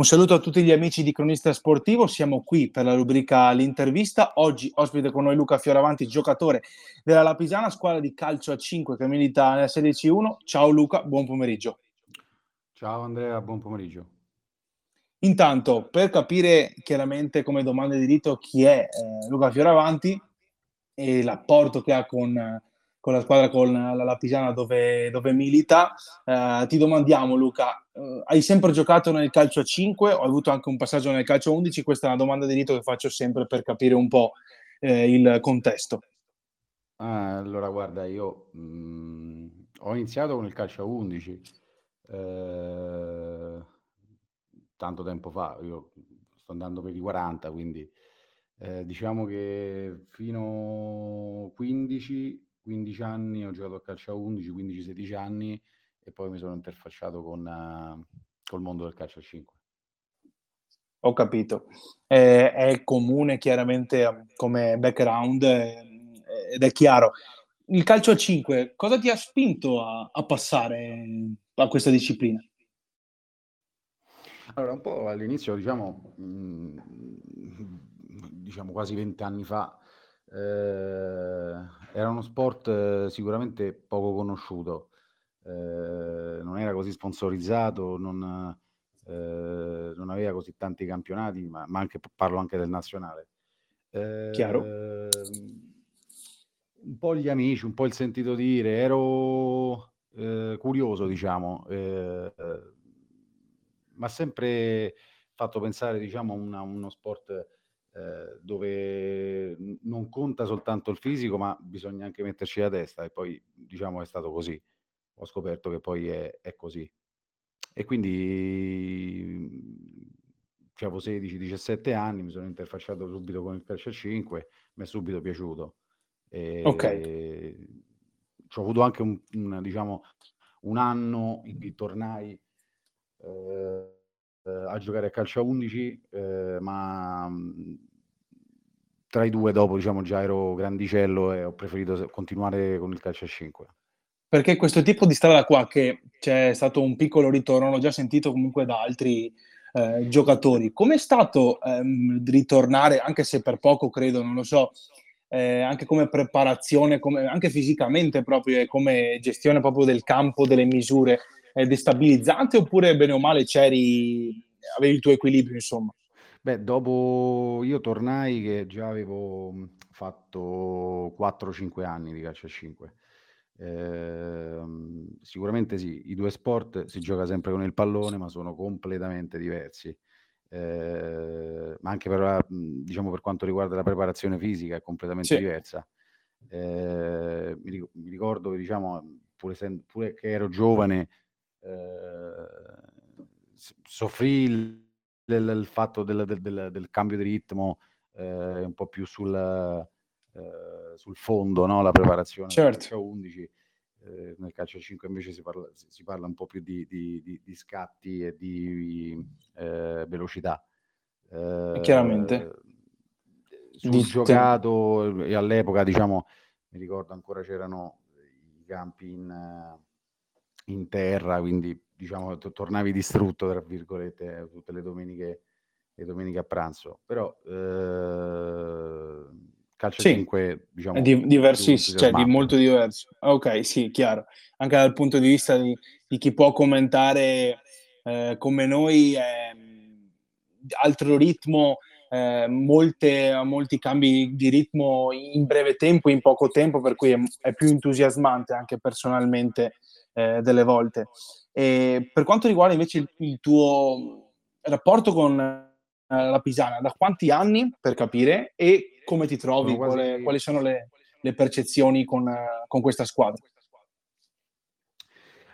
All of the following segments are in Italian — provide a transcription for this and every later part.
Un saluto a tutti gli amici di Cronista Sportivo, siamo qui per la rubrica L'intervista. Oggi ospite con noi Luca Fioravanti, giocatore della Lapisana, squadra di calcio a 5 che milita nella Serie C1. Ciao Luca, buon pomeriggio. Ciao Andrea, buon pomeriggio. Intanto, per capire chiaramente come domanda di diritto chi è eh, Luca Fioravanti e l'apporto che ha con, con la squadra, con la, la Pisana dove, dove milita, eh, ti domandiamo Luca, eh, hai sempre giocato nel calcio a 5 o hai avuto anche un passaggio nel calcio a 11? Questa è una domanda di diritto che faccio sempre per capire un po' eh, il contesto. Ah, allora guarda, io mh, mm, ho iniziato con il calcio a 11 eh, tanto tempo fa, io sto andando per i 40, quindi eh, diciamo che fino a 15, 15 anni ho giocato a calcio a 11, 15-16 anni e poi mi sono interfacciato con uh, col mondo del calcio a 5. Ho capito. Eh, è comune chiaramente come background eh, ed è chiaro. Il calcio a 5, cosa ti ha spinto a, a passare a questa disciplina? Allora, un po' all'inizio, diciamo, mh, mm, diciamo quasi vent'anni fa, eh, era uno sport eh, sicuramente poco conosciuto, eh, non era così sponsorizzato, non, eh, non, aveva così tanti campionati, ma, ma anche, parlo anche del nazionale. Chiaro. Un po' gli amici, un po' il sentito dire, ero eh, curioso, diciamo, eh, ma sempre fatto pensare, diciamo, a uno sport eh, dove non conta soltanto il fisico, ma bisogna anche metterci la testa e poi, diciamo, è stato così. Ho scoperto che poi è, è così. E quindi avevo 16-17 anni, mi sono interfacciato subito con il calcio a 5, mi è subito piaciuto. E ok. Ci ho avuto anche un, un, diciamo, un anno in cui tornai eh, a giocare a calcio a 11, eh, ma mh, tra i due dopo diciamo già ero grandicello e ho preferito continuare con il calcio a 5. Perché questo tipo di strada qua, che c'è stato un piccolo ritorno, l'ho già sentito comunque da altri eh, giocatori, com'è stato ehm, ritornare, anche se per poco credo, non lo so, eh, anche come preparazione, come, anche fisicamente proprio, come gestione proprio del campo, delle misure, è destabilizzante oppure bene o male c'eri, avevi il tuo equilibrio insomma? Beh, dopo io tornai che già avevo fatto 4-5 anni di calcio a 5. Eh, sicuramente sì, i due sport si gioca sempre con il pallone, ma sono completamente diversi eh, ma anche per, diciamo, per quanto riguarda la preparazione fisica è completamente sì. diversa. Eh, mi, ricordo diciamo, pure, pure che ero giovane, eh, soffrì il, il, il fatto del, del, del, del, cambio di ritmo eh, un po' più sul, eh, sul fondo, no? la preparazione certo. 11 eh, nel calcio a 5 invece si parla, si parla, un po' più di, di, di, di scatti e di eh, velocità. Eh, Chiaramente. Sul giocato e all'epoca, diciamo, mi ricordo ancora c'erano i campi in, in terra, quindi diciamo tornavi distrutto, tra virgolette, tutte le domeniche, le domeniche a pranzo. Però eh, calcio sì, 5 diciamo è di, diversissimo, cioè di molto diverso. Ok, sì, chiaro. Anche dal punto di vista di, di chi può commentare eh, come noi, eh, altro ritmo, eh, molte, molti cambi di ritmo in breve tempo, in poco tempo, per cui è, è più entusiasmante anche personalmente eh, delle volte. E per quanto riguarda invece il, il tuo rapporto con la Pisana, da quanti anni per capire e come ti trovi, quasi... quali, quali, sono le, le percezioni con, con, questa squadra?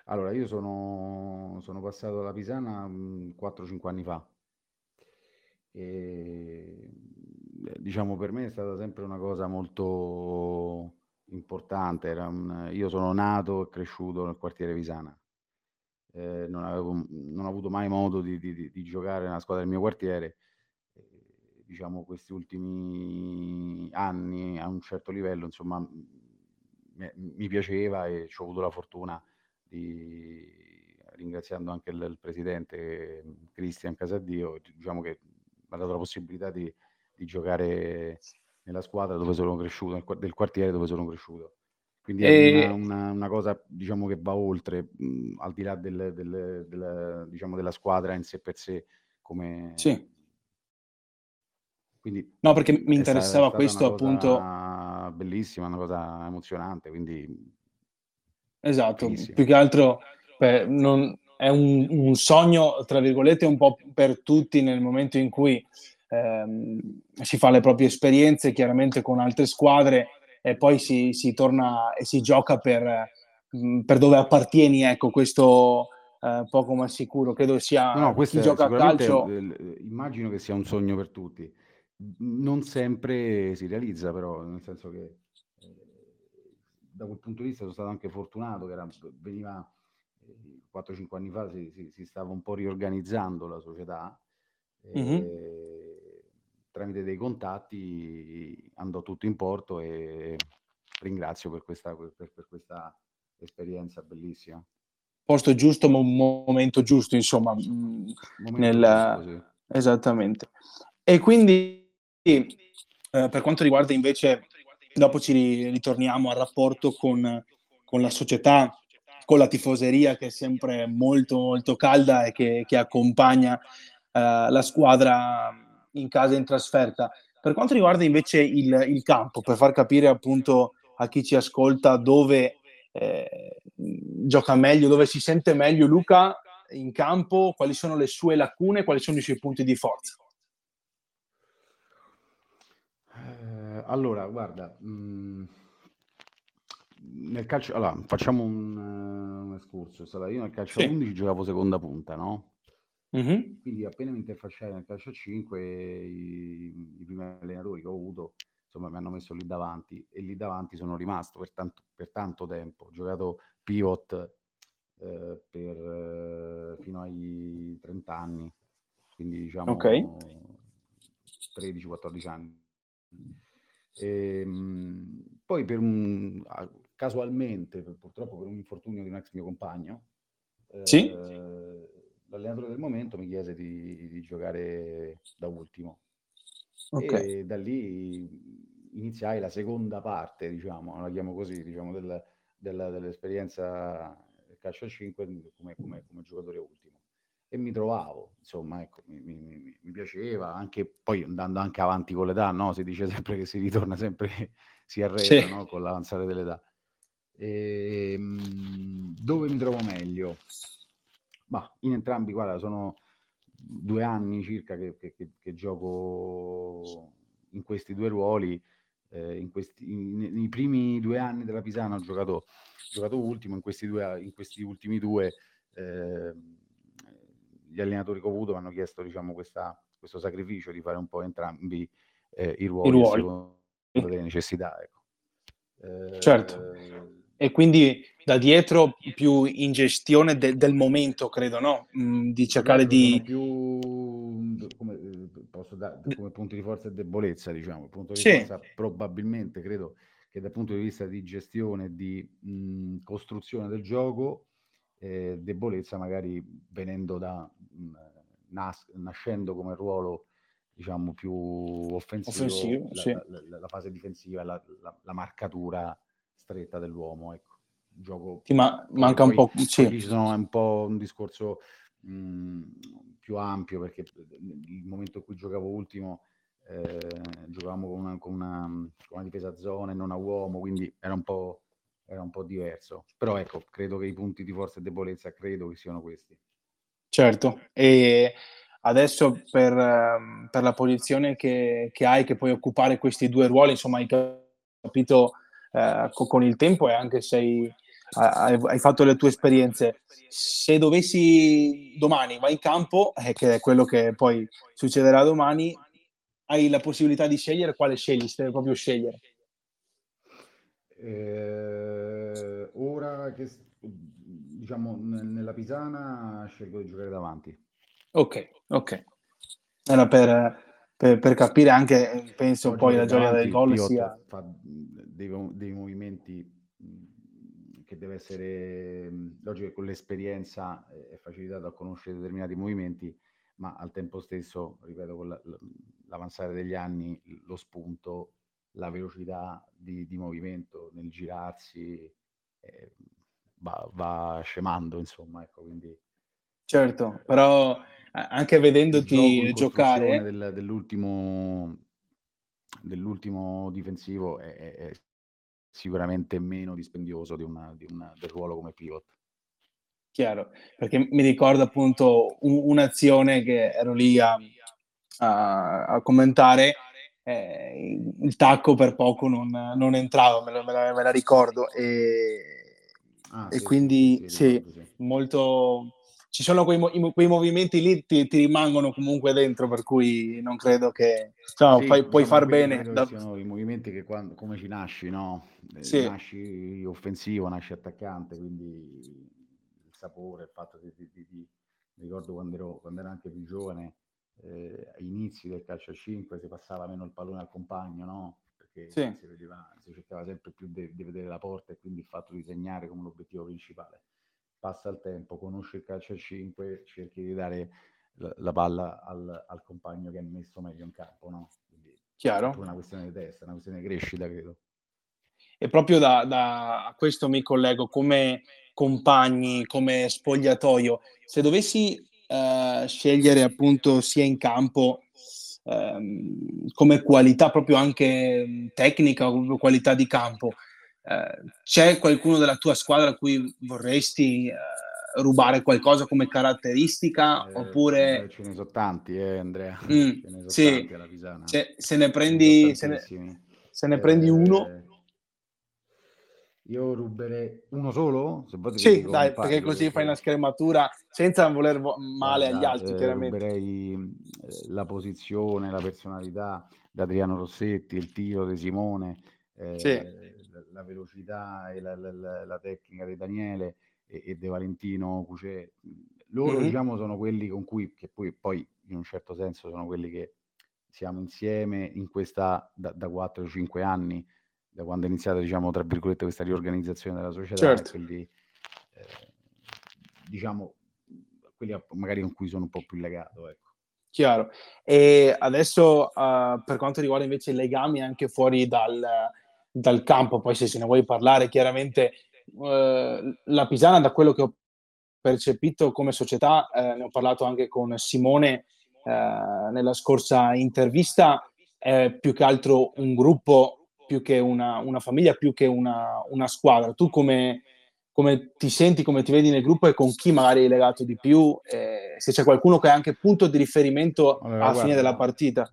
Allora, io sono, sono passato alla Pisana 4-5 anni fa. E, diciamo per me è stata sempre una cosa molto importante. Un, io sono nato e cresciuto nel quartiere Pisana. Eh, non, avevo, non, ho avuto mai modo di, di, di, giocare nella squadra del mio quartiere diciamo, questi ultimi anni a un certo livello, insomma, mi, mi piaceva e ci ho avuto la fortuna di ringraziando anche il, il presidente Cristian Casadio, diciamo che mi ha dato la possibilità di, di giocare nella squadra dove sono cresciuto, del quartiere dove sono cresciuto. Quindi è e... una, una, una, cosa diciamo, che va oltre, mh, al di là del, del, del, diciamo, della squadra in sé per sé. Come... Sì. Quindi no, perché mi interessava questo appunto. Bellissima, una cosa emozionante, quindi... Esatto, bellissimo. più che altro beh, non, è un, un, sogno, tra virgolette, un po' per tutti nel momento in cui ehm, si fa le proprie esperienze, chiaramente con altre squadre, e poi si, si torna e si gioca per, mm, per dove appartieni, ecco, questo eh, poco ma sicuro, credo sia no, no, chi gioca a calcio... Immagino che sia un sogno per tutti, non sempre si realizza però, nel senso che eh, da quel punto di vista sono stato anche fortunato che era, veniva 4-5 eh, anni fa si, si, si, stava un po' riorganizzando la società mm-hmm tramite dei contatti andò tutto in porto e ringrazio per questa, per, per questa esperienza bellissima. Posto giusto, ma un momento giusto, insomma. Mm, momento nel... giusto, sì. Esattamente. E quindi, eh, per quanto riguarda invece, dopo ci ritorniamo al rapporto con, con la società, con la tifoseria che è sempre molto, molto calda e che, che accompagna eh, la squadra in casa in trasferta. Per quanto riguarda invece il, il campo, per far capire appunto a chi ci ascolta dove eh, gioca meglio, dove si sente meglio Luca in campo, quali sono le sue lacune, quali sono i suoi punti di forza. Eh, allora, guarda, mh, mm, nel calcio, allora, facciamo un, uh, un escursus. Allora, io nel calcio sì. 11 giocavo seconda punta, no? Mh-mh. Quindi appena mi interfacciai nel calcio a 5, i, i primi allenatori che ho avuto, insomma, mi hanno messo lì davanti e lì davanti sono rimasto per tanto, per tanto tempo. Ho giocato pivot eh, per, eh, fino ai 30 anni, quindi diciamo okay. 13-14 anni. E, ehm, poi per un, casualmente, purtroppo per un infortunio di un ex mio compagno, sì? L'allenatore del momento mi chiese di, di giocare da ultimo. Okay. E da lì iniziai la seconda parte, diciamo, la chiamo così, diciamo, del, del, dell'esperienza calcio a 5 come, come, come, giocatore ultimo. E mi trovavo, insomma, ecco, mi, mi, mi, piaceva, anche poi andando anche avanti con l'età, no? Si dice sempre che si ritorna sempre, si arresta, sì. no? Con l'avanzare dell'età. E, ehm, dove mi trovo meglio? Ma in entrambi, guarda, sono due anni circa che, che, che, che gioco in questi due ruoli. Eh, in questi, in, nei primi due anni della Pisana ho giocato, giocato ultimo, in questi, due, in questi ultimi due eh, gli allenatori che ho avuto mi hanno chiesto diciamo, questa, questo sacrificio di fare un po' entrambi eh, i ruoli, I ruoli. delle necessità. Ecco. certo. Eh, e quindi da dietro più in gestione de- del momento, credo, no? Mm, di cercare di... Più, come, posso dare, come punto di forza e debolezza, diciamo. Punto di sì. forza probabilmente, credo, che dal punto di vista di gestione, di mh, costruzione del gioco, eh, debolezza magari venendo da... Mh, nas- nascendo come ruolo diciamo più offensivo, offensivo la, sì. la, la, la, fase difensiva, la, marcatura stretta dell'uomo. Ecco gioco. Sì, ma manca un po'. Sì. Ci sono un po' un discorso mh, mm, più ampio perché il momento in cui giocavo ultimo eh, giocavamo con una, con, una, con una, difesa a zone, non a uomo, quindi era un, po', era un po' diverso. Però ecco, credo che i punti di forza e debolezza credo che siano questi. Certo, e adesso per, ehm, per la posizione che, che hai, che puoi occupare questi due ruoli, insomma, hai capito eh, con il tempo e anche sei hai, fatto le tue esperienze. Se dovessi domani vai in campo, eh, che è quello che poi succederà domani, hai la possibilità di scegliere quale scegli, se devi proprio scegliere. Eh, ora che diciamo nella Pisana scelgo di giocare davanti. Ok, ok. Era per, per, per capire anche, penso Oggi poi la gioia del gol sia... Fa dei, dei movimenti che deve essere, logico che con l'esperienza è facilitato a conoscere determinati movimenti, ma al tempo stesso, ripeto, con l'avanzare degli anni, lo spunto, la velocità di, di movimento nel girarsi eh, va, va, scemando, insomma, ecco, quindi... Certo, però anche vedendoti giocare... Del, dell'ultimo, dell'ultimo difensivo è, è, sicuramente meno dispendioso di una, di una, del ruolo come pivot. Chiaro, perché mi ricordo appunto un, un'azione che ero lì a, a, a commentare, eh, il tacco per poco non, non entrava, me, me, la, me, la, ricordo, e, ah, e sì, quindi sì, sì, molto... Ci sono quei, quei movimenti lì ti, ti, rimangono comunque dentro, per cui non credo che no, puoi, puoi far bene. Da... Sono i movimenti che quando, come ci nasci, no? Eh, nasci offensivo, nasci attaccante, quindi sapore, il fatto di, di, di, di ricordo quando ero, quando ero, anche più giovane, eh, ai inizi del calcio a 5 si passava meno il pallone al compagno, no? Perché sì. si, vedeva, si, cercava sempre più di, vedere la porta e quindi il fatto di segnare come l'obiettivo principale. Passa il tempo, conosci il calcio a 5, cerchi di dare la, la palla al, al, compagno che è messo meglio in campo, no? Quindi Chiaro. è una questione di testa, una questione di crescita, credo. E proprio da, da, questo mi collego come compagni, come spogliatoio. Se dovessi uh, scegliere appunto sia in campo um, come qualità proprio anche tecnica qualità di campo, c'è qualcuno della tua squadra a cui vorresti uh, rubare qualcosa come caratteristica? Eh, oppure... Ce ne sono tanti, eh, Andrea. Mm, ne sono sì. tanti. Se, se ne prendi, se ne, se ne prendi uno eh, io ruberei uno solo? Se sì, dai, perché così perché... fai una schermatura senza voler male Guarda, agli altri, eh, chiaramente. Ruberei eh, la posizione, la personalità di Adriano Rossetti, il tiro di Simone, eh, sì. La, velocità e la, la, la, tecnica di Daniele e, e De Valentino Cucè. Loro, mm-hmm. diciamo, sono quelli con cui, che poi, poi in un certo senso sono quelli che siamo insieme in questa da, da 4-5 anni da quando è iniziata, diciamo, tra virgolette, questa riorganizzazione della società, certo. quelli, eh, diciamo, quelli magari con cui sono un po' più legato, ecco. Chiaro. E adesso, uh, per quanto riguarda invece i legami anche fuori dal, dal campo, poi se se ne vuoi parlare, chiaramente uh, la Pisana, da quello che ho percepito come società, uh, ne ho parlato anche con Simone nella scorsa intervista, è più che altro un gruppo più che una, una famiglia, più che una, una squadra. Tu come, come, ti senti, come ti vedi nel gruppo e con chi magari hai legato di più? Eh, se c'è qualcuno che è anche punto di riferimento allora, alla guarda, fine della partita?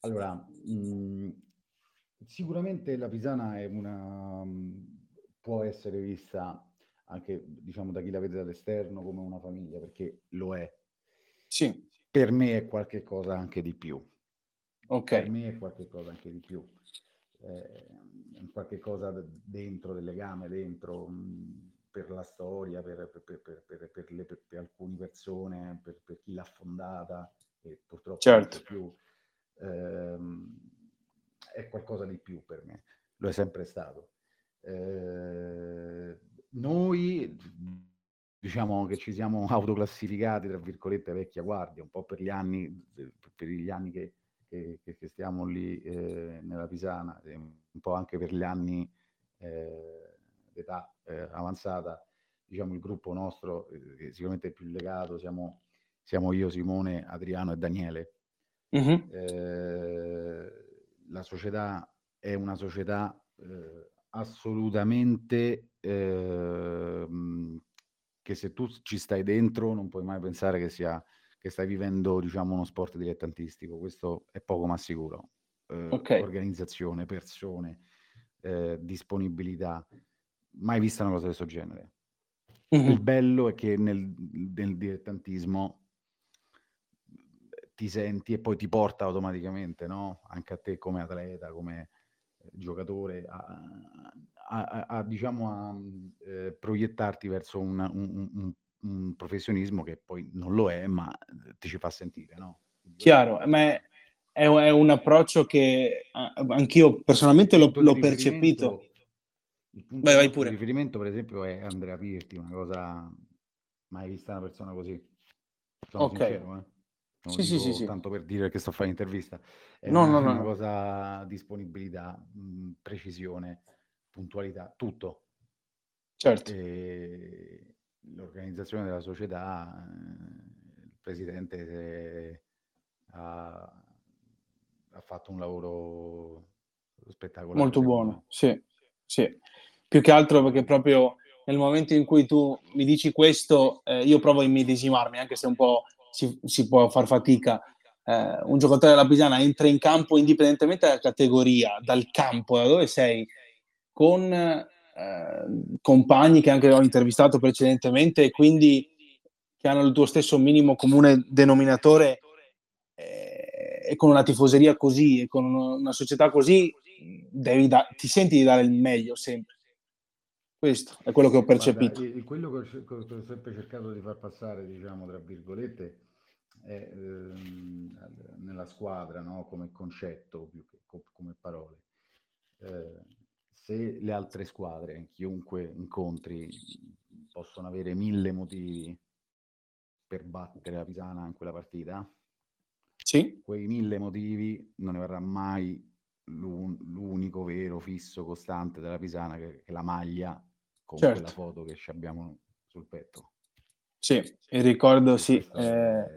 Allora, mh, mm, sicuramente la Pisana è una, può essere vista anche diciamo da chi la vede dall'esterno come una famiglia, perché lo è. Sì. Per me è qualche cosa anche di più Ok. Per me è qualcosa anche di più. Eh, qualche cosa dentro del legame, dentro mh, per la storia, per, per, per, per le, alcune persone, per, chi l'ha fondata e purtroppo certo. più. Ehm, è qualcosa di più per me, lo è sempre stato. Eh, noi diciamo che ci siamo autoclassificati, tra virgolette, vecchia guardia, un po' per gli anni, per gli anni che, che, che, stiamo lì eh, nella Pisana, un po' anche per gli anni eh, d'età eh, avanzata, diciamo il gruppo nostro, eh, sicuramente è più legato, siamo, siamo, io, Simone, Adriano e Daniele. Mm-hmm. La società è una società eh, assolutamente ehm, che se tu ci stai dentro non puoi mai pensare che sia che stai vivendo, diciamo, uno sport dilettantistico. Questo è poco ma sicuro. Eh, okay. Organizzazione, persone, eh, disponibilità. Mai vista una cosa di questo genere. Mm-hmm. Il bello è che nel, nel dilettantismo ti senti e poi ti porta automaticamente, no? Anche a te come atleta, come eh, giocatore, a, a, a, a diciamo, a eh, proiettarti verso una, un, un, un professionismo che poi non lo è, ma ti ci fa sentire, no? Chiaro, ma è, è, un approccio che anch'io personalmente l'ho, l'ho percepito. Il punto vai, vai pure. di riferimento, per esempio, è Andrea Pirti, una cosa mai vista una persona così. Sono okay. sincero, eh? Non sì, sì, sì, tanto per dire che sto a fare intervista. È no, una, no, no. una cosa disponibilità, mh, precisione, puntualità, tutto. Certo. E l'organizzazione della società, eh, il presidente ha, ha, fatto un lavoro spettacolare. Molto buono, sì, sì. Più che altro perché proprio nel momento in cui tu mi dici questo, eh, io provo a immedesimarmi, anche se un po' si, si può far fatica. Eh, un giocatore della Pisana entra in campo indipendentemente dalla categoria, dal campo, da dove sei, con eh, compagni che anche ho intervistato precedentemente e quindi che hanno il tuo stesso minimo comune denominatore eh, e con una tifoseria così e con una società così da- ti senti di dare il meglio sempre. Questo è quello che ho percepito. Guarda, quello che ho, che ho, sempre cercato di far passare, diciamo, tra virgolette, è ehm, nella squadra, no? come concetto più che come parole. Eh, se le altre squadre, chiunque incontri, possono avere mille motivi per battere la Pisana in quella partita, sì. quei mille motivi non ne verrà mai l'unico vero, fisso, costante della Pisana che, che la maglia con certo. quella foto che abbiamo sul petto. Sì, il ricordo sì. È... Eh,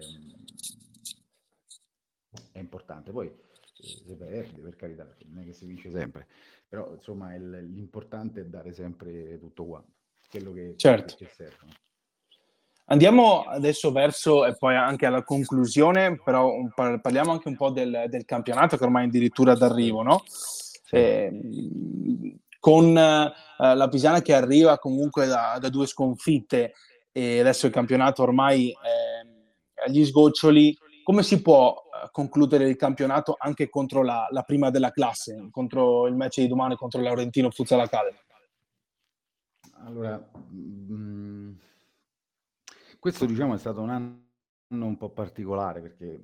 è... importante. Poi eh, si perde, per carità, non è che si vince sempre, però insomma il, l'importante è dare sempre tutto quanto, quello che, certo. che serve. Andiamo adesso verso e poi anche alla conclusione, però parliamo anche un po' del, del campionato che ormai è addirittura d'arrivo, no? Eh, con eh, la Pisana che arriva comunque da, da, due sconfitte e adesso il campionato ormai è agli sgoccioli, come si può eh, concludere il campionato anche contro la, la, prima della classe, contro il match di domani contro Laurentino Futsal Academy? Allora, mh mm, questo diciamo è stato un anno un po' particolare perché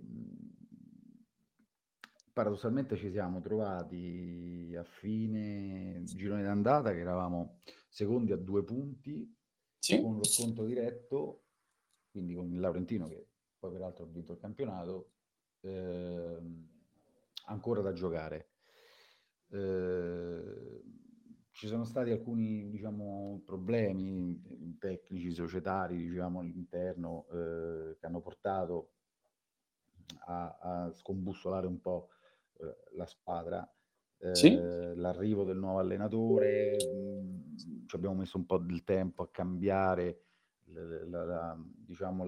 paradossalmente ci siamo trovati a fine girone d'andata che eravamo secondi a due punti sì. con lo sconto diretto, quindi con il Laurentino che poi peraltro ha vinto il campionato, eh, ancora da giocare. Eh, ci sono stati alcuni diciamo, problemi tecnici, societari diciamo, all'interno eh, che hanno portato a, a, scombussolare un po' la squadra. Eh, sì? L'arrivo del nuovo allenatore, mh, mm, ci abbiamo messo un po' del tempo a cambiare la, la, la, diciamo,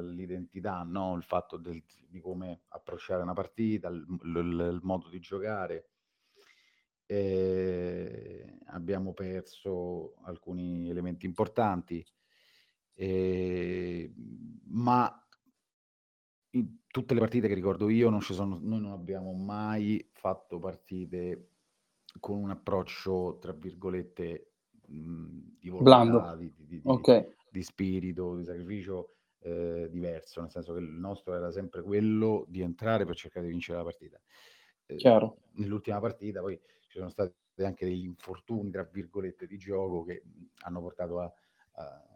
l'identità, no? il fatto del, di come approcciare una partita, il, il, il modo di giocare eh, abbiamo perso alcuni elementi importanti, eh, ma in tutte le partite che ricordo io non ci sono, noi non abbiamo mai fatto partite con un approccio, tra virgolette, mh, di volontà, di, di, okay. di, spirito, di sacrificio eh, diverso, nel senso che il nostro era sempre quello di entrare per cercare di vincere la partita. Eh, Chiaro. Nell'ultima partita poi ci sono stati anche degli infortuni, tra virgolette, di gioco che hanno portato a, a,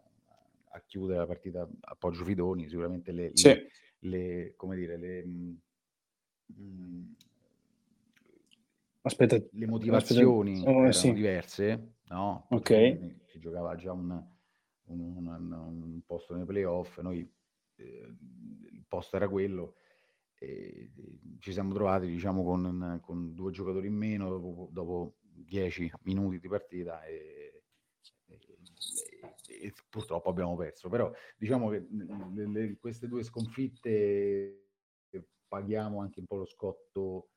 a chiudere la partita a Poggio Fidoni. Sicuramente le, sì. le, le come dire, le, mh, mm, Aspetta, le motivazioni aspetta. Oh, erano sì. diverse, no? Ok. Si giocava già un, un, un, un posto nei playoff, noi eh, il posto era quello e ci siamo trovati diciamo con, con due giocatori in meno dopo, dopo dieci minuti di partita e, e, purtroppo abbiamo perso però diciamo che le, le, queste due sconfitte paghiamo anche un po' lo scotto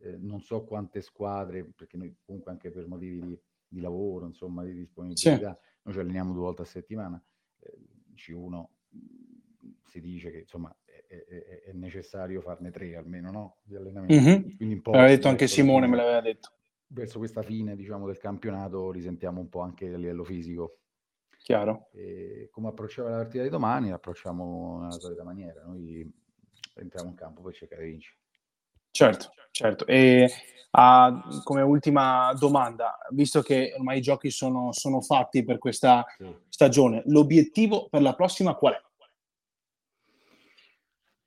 eh, non so quante squadre perché noi comunque anche per motivi di, di lavoro insomma di disponibilità sì. noi ci alleniamo due volte a settimana eh, C1 si dice che insomma è, è, necessario farne tre almeno, no? Di allenamenti. Mm-hmm. Quindi un po'... L'aveva detto anche Simone, me l'aveva detto. Verso questa fine, diciamo, del campionato risentiamo un po' anche a livello fisico. Chiaro. E come approcciamo la partita di domani? L'approcciamo nella solita maniera. Noi entriamo in campo per cercare di vincere. Certo, certo. E uh, come ultima domanda, visto che ormai i giochi sono, sono fatti per questa sì. stagione, l'obiettivo per la prossima qual è?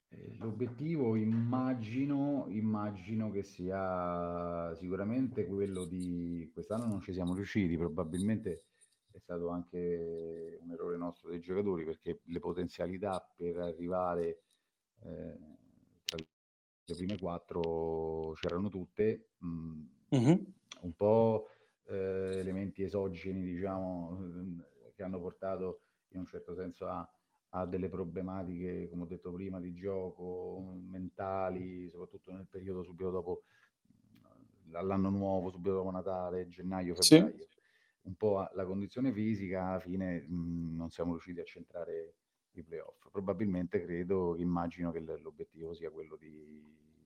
Eh, l'obiettivo immagino, immagino che sia sicuramente quello di quest'anno non ci siamo riusciti, probabilmente è stato anche un errore nostro dei giocatori perché le potenzialità per arrivare eh, tra le prime quattro c'erano tutte, mh, mm-hmm. un po' eh, elementi esogeni, diciamo, che hanno portato in un certo senso a, a delle problematiche, come ho detto prima, di gioco, mentali, soprattutto nel periodo subito dopo l'anno nuovo, subito dopo Natale, gennaio, febbraio. Sì un po' la condizione fisica, alla fine mh, mhmm, non siamo riusciti a centrare i playoff. Probabilmente credo, immagino che l'obiettivo sia quello di,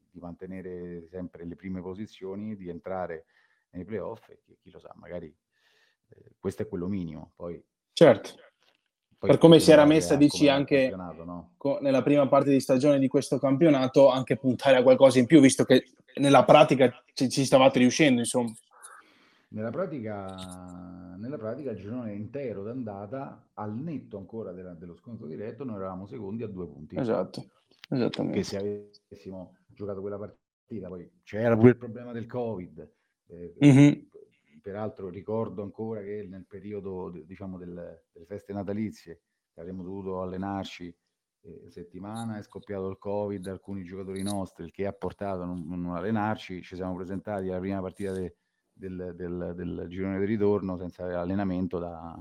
di, mantenere sempre le prime posizioni, di entrare nei playoff e chi, chi lo sa, magari eh, questo è quello minimo. Poi, certo. Poi per come si era messa, dici anche no? co- nella prima parte di stagione di questo campionato, anche puntare a qualcosa in più, visto che nella pratica ci, ci stavate riuscendo, insomma. Nella pratica, nella pratica il girone intero d'andata, al netto ancora della, dello scontro diretto, noi eravamo secondi a due punti. Esatto, esattamente. Che se avessimo giocato quella partita, poi c'era pure il problema del Covid. Eh, mm-hmm. Peraltro ricordo ancora che nel periodo diciamo, del, delle feste natalizie avremmo dovuto allenarci eh, settimana, è scoppiato il Covid, alcuni giocatori nostri, il che ha portato a non, non allenarci, ci siamo presentati alla prima partita de, del, del, del girone di ritorno senza allenamento da,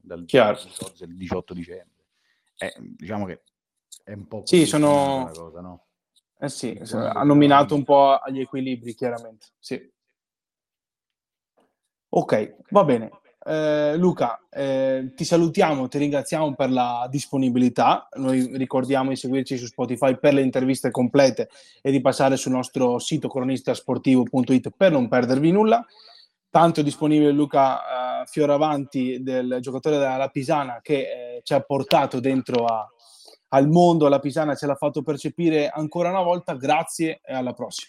dal, dal 18 dicembre. Eh, diciamo che è un po' sì, sono... cosa, no? Eh sì, ha nominato un po' agli equilibri, chiaramente. Sì. Ok, va bene. Eh, Luca, eh, ti salutiamo, ti ringraziamo per la disponibilità. Noi ricordiamo di seguirci su Spotify per le interviste complete e di passare sul nostro sito cronistasportivo.it per non perdervi nulla. Tanto è disponibile Luca uh, Fioravanti, del giocatore della Pisana, che eh, ci ha portato dentro a, al mondo, la Pisana ce l'ha fatto percepire ancora una volta. Grazie e alla prossima.